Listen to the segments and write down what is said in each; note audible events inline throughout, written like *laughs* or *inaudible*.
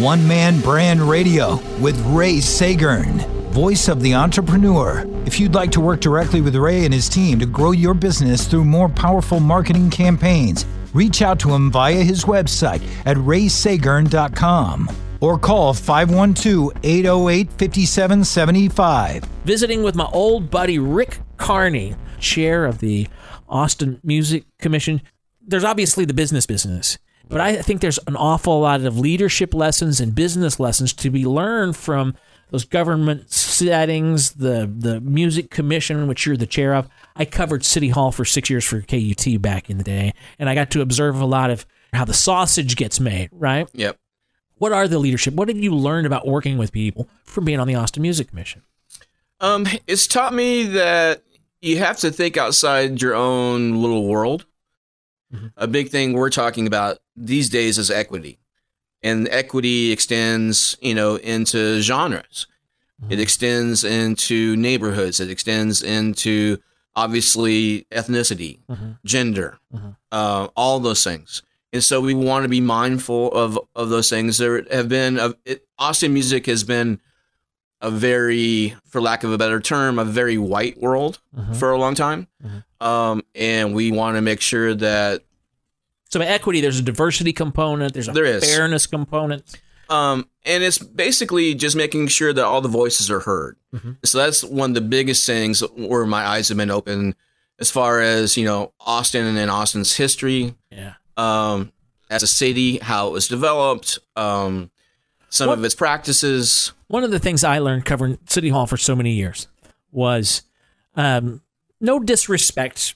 One Man Brand Radio with Ray Seggern, voice of the entrepreneur. If you'd like to work directly with Ray and his team to grow your business through more powerful marketing campaigns, reach out to him via his website at rayseggern.com or call 512 808 5775. Visiting with my old buddy Rick Carney, chair of the Austin Music Commission. There's obviously the business business, but I think there's an awful lot of leadership lessons and business lessons to be learned from those government settings, the the music commission, which you're the chair of. I covered City Hall for six years for KUT back in the day, and I got to observe a lot of how the sausage gets made. Right? Yep. What are the leadership? What have you learned about working with people from being on the Austin Music Commission? Um, it's taught me that you have to think outside your own little world. Mm-hmm. A big thing we're talking about these days is equity, and equity extends, you know, into genres. It mm-hmm. extends into neighborhoods. It extends into obviously ethnicity, mm-hmm. gender, mm-hmm. uh, all those things. And so we want to be mindful of of those things. There have been a, it, Austin music has been a very, for lack of a better term, a very white world for a long time, um, and we want to make sure that So by equity, there's a diversity component. There's a There fairness component. Um, and it's basically just making sure that all the voices are heard. So that's one of the biggest things where my eyes have been open as far as, you know, Austin and Austin's history, Yeah. um, as a city, how it was developed, um, some What- of its practices. One of the things I learned covering City Hall for so many years was um, no disrespect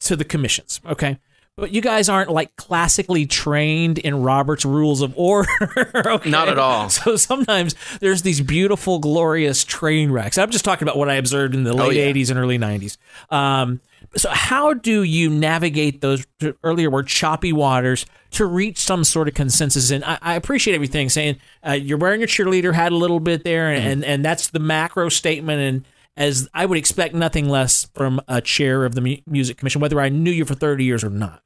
to the commissions, okay? But you guys aren't like classically trained in Robert's Rules of Order. *laughs* okay? Not at all. So sometimes there's these beautiful, glorious train wrecks. I'm just talking about what I observed in the late Oh, yeah. 80s and early 90s. Um, so how do you navigate those earlier word choppy waters to reach some sort of consensus? And I, I appreciate everything saying uh, you're wearing your cheerleader hat a little bit there, and, Mm-hmm. and and that's the macro statement. And as I would expect nothing less from a chair of the mu- music commission, whether I knew you for 30 years or not.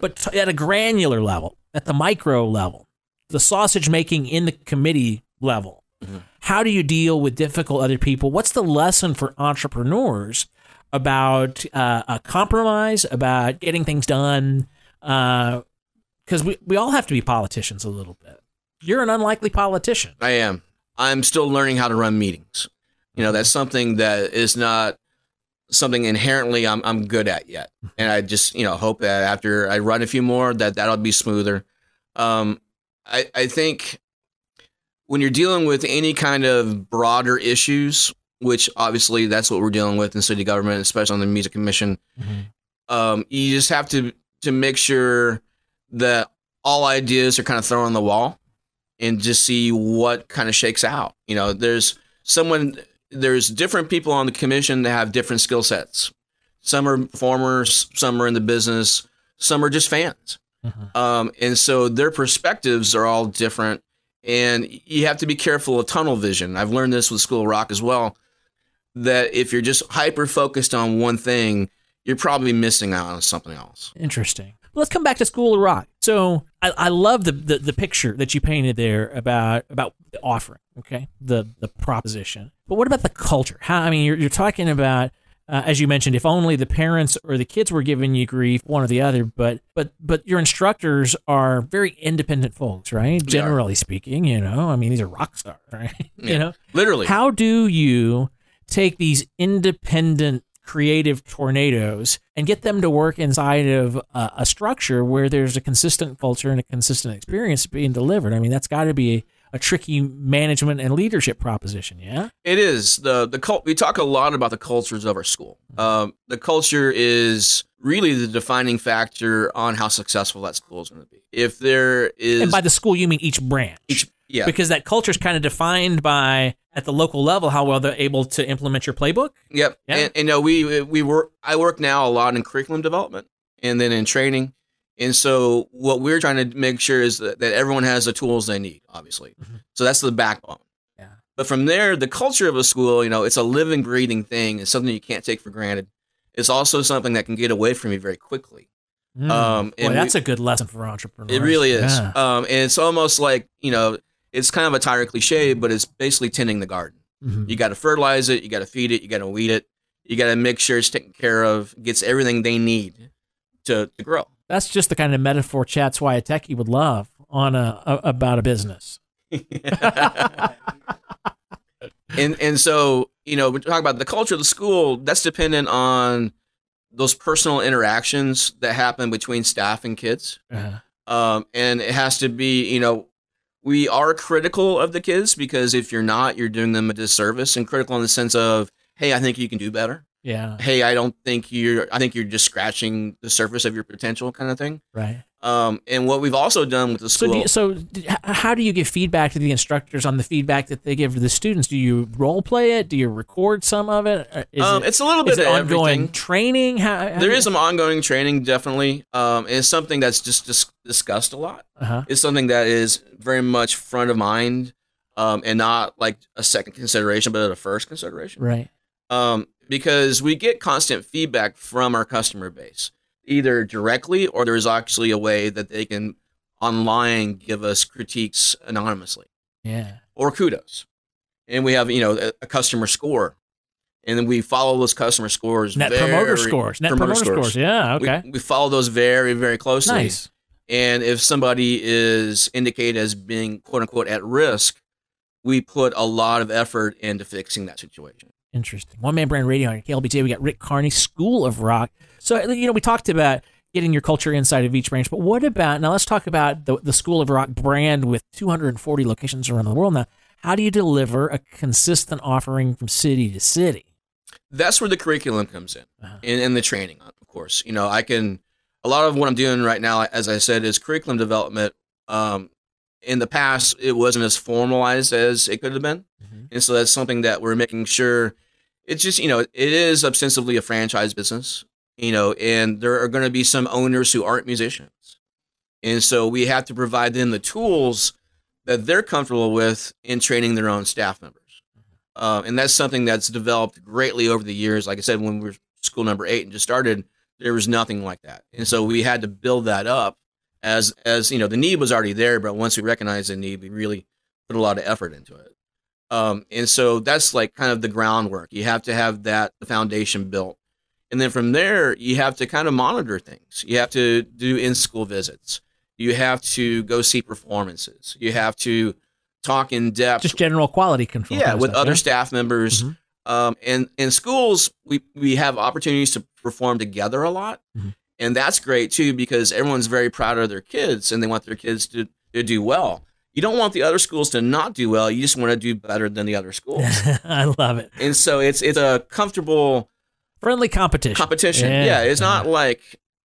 But t- at a granular level, at the micro level, the sausage making in the committee level, how do you deal with difficult other people? What's the lesson for entrepreneurs about uh, a compromise, about getting things done? Because we, we all have to be politicians a little bit. You're an unlikely politician. I am. I'm still learning how to run meetings. You know, that's something that is not something inherently I'm I'm good at yet. *laughs* And I just, you know, hope that after I run a few more that that'll be smoother. Um I I think when you're dealing with any kind of broader issues, which obviously that's what we're dealing with in city government, especially on the music commission, um, you just have to to make sure that all ideas are kind of thrown on the wall and just see what kind of shakes out. You know, there's someone, there's different people on the commission that have different skill sets. Some are performers, some are in the business, some are just fans. Um, and so their perspectives are all different. And you have to be careful of tunnel vision. I've learned this with School of Rock as well. That if you're just hyper focused on one thing, you're probably missing out on something else. Interesting. Let's come back to School of Rock. So I, I love the, the the picture that you painted there about about the offering. Okay, the the proposition. But what about the culture? How I mean, you're you're talking about. Uh, as you mentioned, if only the parents or the kids were giving you grief, one or the other. But but but your instructors are very independent folks, right? Generally speaking, you know, I mean, these are rock stars, *laughs* right? you know, Literally. how do you take these independent creative tornadoes and get them to work inside of a, a structure where there's a consistent culture and a consistent experience being delivered? I mean, that's got to be a, tricky management and leadership proposition, yeah? It is the the cult. We talk a lot about the cultures of our school. Um, the culture is really the defining factor on how successful that school is going to be. If there is, And by the school, you mean each branch. each, yeah, Because that culture is kind of defined by, at the local level, how well they're able to implement your playbook. yep. Yeah. And, and know we we work. I work now a lot in curriculum development and then in training. And so what we're trying to make sure is that, that everyone has the tools they need. Obviously, so that's the backbone. Yeah. But from there, the culture of a school, you know, it's a living, breathing thing. It's something you can't take for granted. It's also something that can get away from you very quickly. Mm. Um, Boy, that's we- a good lesson for entrepreneurs. It really is. Yeah. Um, and it's almost like, you know, it's kind of a tired cliche, but it's basically tending the garden. Mhm. You got to fertilize it, you got to feed it, you got to weed it, you got to make sure it's taken care of, gets everything they need to, to grow. That's just the kind of metaphor Chats why a techie would love on a, a about a business. *laughs* and and so you know we talk about the culture of the school that's dependent on those personal interactions that happen between staff and kids. Uh, um, and it has to be you know we are critical of the kids because if you're not you're doing them a disservice and critical in the sense of hey i think you can do better yeah, hey i don't think you're i think you're just scratching the surface of your potential kind of thing right. um, and what we've also done with the So, school do you, so how do you give feedback to the instructors on the feedback that they give to the students? Do you role play it? Do you record some of it? Um, it, it's a little bit is it ongoing everything. training? How, how There is some ongoing training, definitely. Um, it's something that's just dis- discussed a lot. Uh-huh. It's something that is very much front of mind, um, and not like a second consideration, but a first consideration. Right. Um, because we get constant feedback from our customer base, either directly or there's actually a way that they can online give us critiques anonymously Yeah. or kudos. And we have, you know, a, a customer score. And then we follow those customer scores. Net promoter scores. Net promoter, scores. Yeah. we- Okay. We, follow those very, very closely. nice. And if somebody is indicated as being quote unquote at risk, we put a lot of effort into fixing that situation. Interesting. One Man Brand Radio on KLBJ. We got Rick Carney, School of Rock. So you know, we talked about getting your culture inside of each branch, but what about now? Let's talk about the the School of Rock brand with 240 locations around the world. Now, how do you deliver a consistent offering from city to city? That's where the curriculum comes in Uh-huh. and, and the training, of course. You know, I can, a lot of what I'm doing right now, as I said, is curriculum development. Um, in the past, it wasn't as formalized as it could have been. Mhm. And so that's something that we're making sure it's just, you know, it is ostensibly a franchise business, you know, and there are going to be some owners who aren't musicians. And so we have to provide them the tools that they're comfortable with in training their own staff members. Uh, and that's something that's developed greatly over the years. Like I said, when we were school number eight and just started, there was nothing like that. And so we had to build that up as, as, you know, the need was already there, but once we recognized the need, we really put a lot of effort into it. Um, and so that's like kind of the groundwork. You have to have that the foundation built. And then from there, you have to kind of monitor things. You have to do in school visits. You have to go see performances. You have to talk in depth. Just general quality control. yeah, with stuff, other yeah? staff members. Mhm. Um, and in schools, we, we have opportunities to perform together a lot. Mhm. And that's great too, because everyone's very proud of their kids and they want their kids to, to do well. You don't want the other schools to not do well. You just want to do better than the other schools. *laughs* I love it. and so it's it's a comfortable Friendly competition. competition. Yeah, it's not like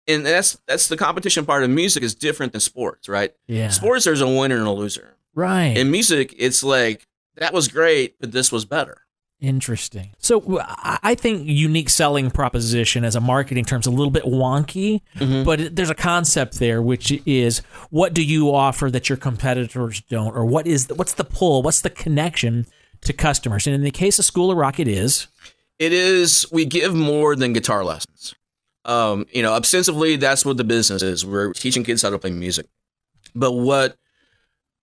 and that's that's the competition part of music is different than sports, right? Yeah. Sports there's a winner and a loser. Right. In music, it's like that was great, but this was better. Interesting. So I think unique selling proposition as a marketing term is a little bit wonky, Mhm. but there's a concept there, which is what do you offer that your competitors don't, or what is the, what's the pull, what's the connection to customers? And in the case of School of Rock, it is It is we give more than guitar lessons. Um, you know, ostensibly that's what the business is. We're teaching kids how to play music. But what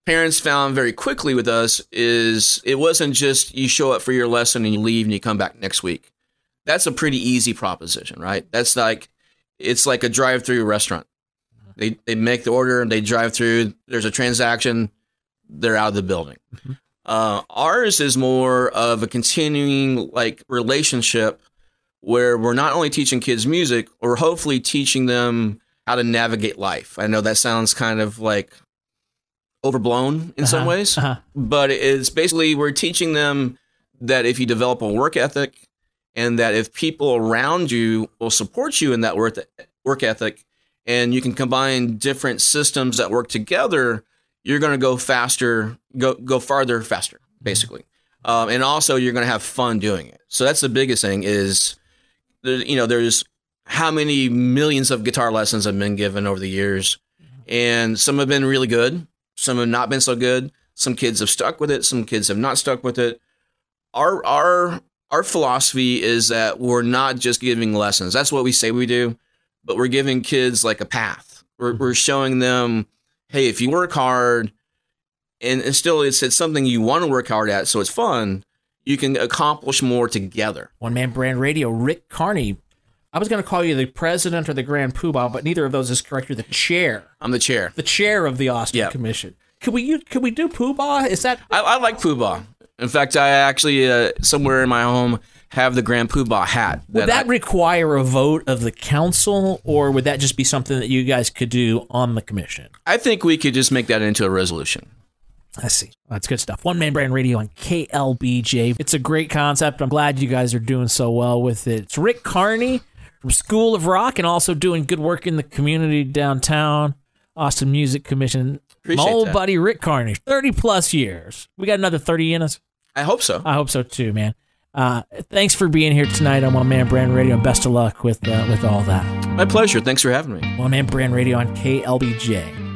parents found very quickly with us is it wasn't just you show up for your lesson and you leave and you come back next week. That's a pretty easy proposition, right? That's like it's like a drive-through restaurant. They they make the order and they drive through. There's a transaction. They're out of the building. Uh, ours is more of a continuing like relationship where we're not only teaching kids music, or hopefully teaching them how to navigate life. I know that sounds kind of like overblown in some Uh-huh, ways, uh-huh. but it's basically we're teaching them that if you develop a work ethic and that if people around you will support you in that work work ethic and you can combine different systems that work together you're going to go faster go go farther faster basically. Um, and also you're going to have fun doing it. So that's the biggest thing is there, you know there's how many millions of guitar lessons have been given over the years and some have been really good some have not been so good some kids have stuck with it some kids have not stuck with it our our our philosophy is that we're not just giving lessons that's what we say we do but we're giving kids like a path. We're, we're showing them, hey, if you work hard, and, and still it's, it's something you want to work hard at, so it's fun. You can accomplish more together. One Man Brand Radio, Rick Carney. I was going to call you the president or the grand poobah, but neither of those is correct. You're the chair, I'm the chair. the chair of the Austin Yeah. Commission. Could we could we do poobah? Is that I, I like Poobah. In fact, I actually uh, somewhere in my home have the Grand Poobah hat. would that I- require a vote of the council, or would that just be something that you guys could do on the commission? I think we could just make that into a resolution. I see. That's good stuff. One Man Brand Radio on KLBJ. It's a great concept. I'm glad you guys are doing so well with it. It's Rick Carney from School of Rock and also doing good work in the community downtown. Austin Music Commission. Appreciate My old that. buddy Rick Carney, 30 plus years. We got another 30 in us. I hope so. I hope so too, man. Uh, thanks for being here tonight on One Man Brand Radio. and Best of luck with uh, with all that. My pleasure. Thanks for having me. One Man Brand Radio on KLBJ.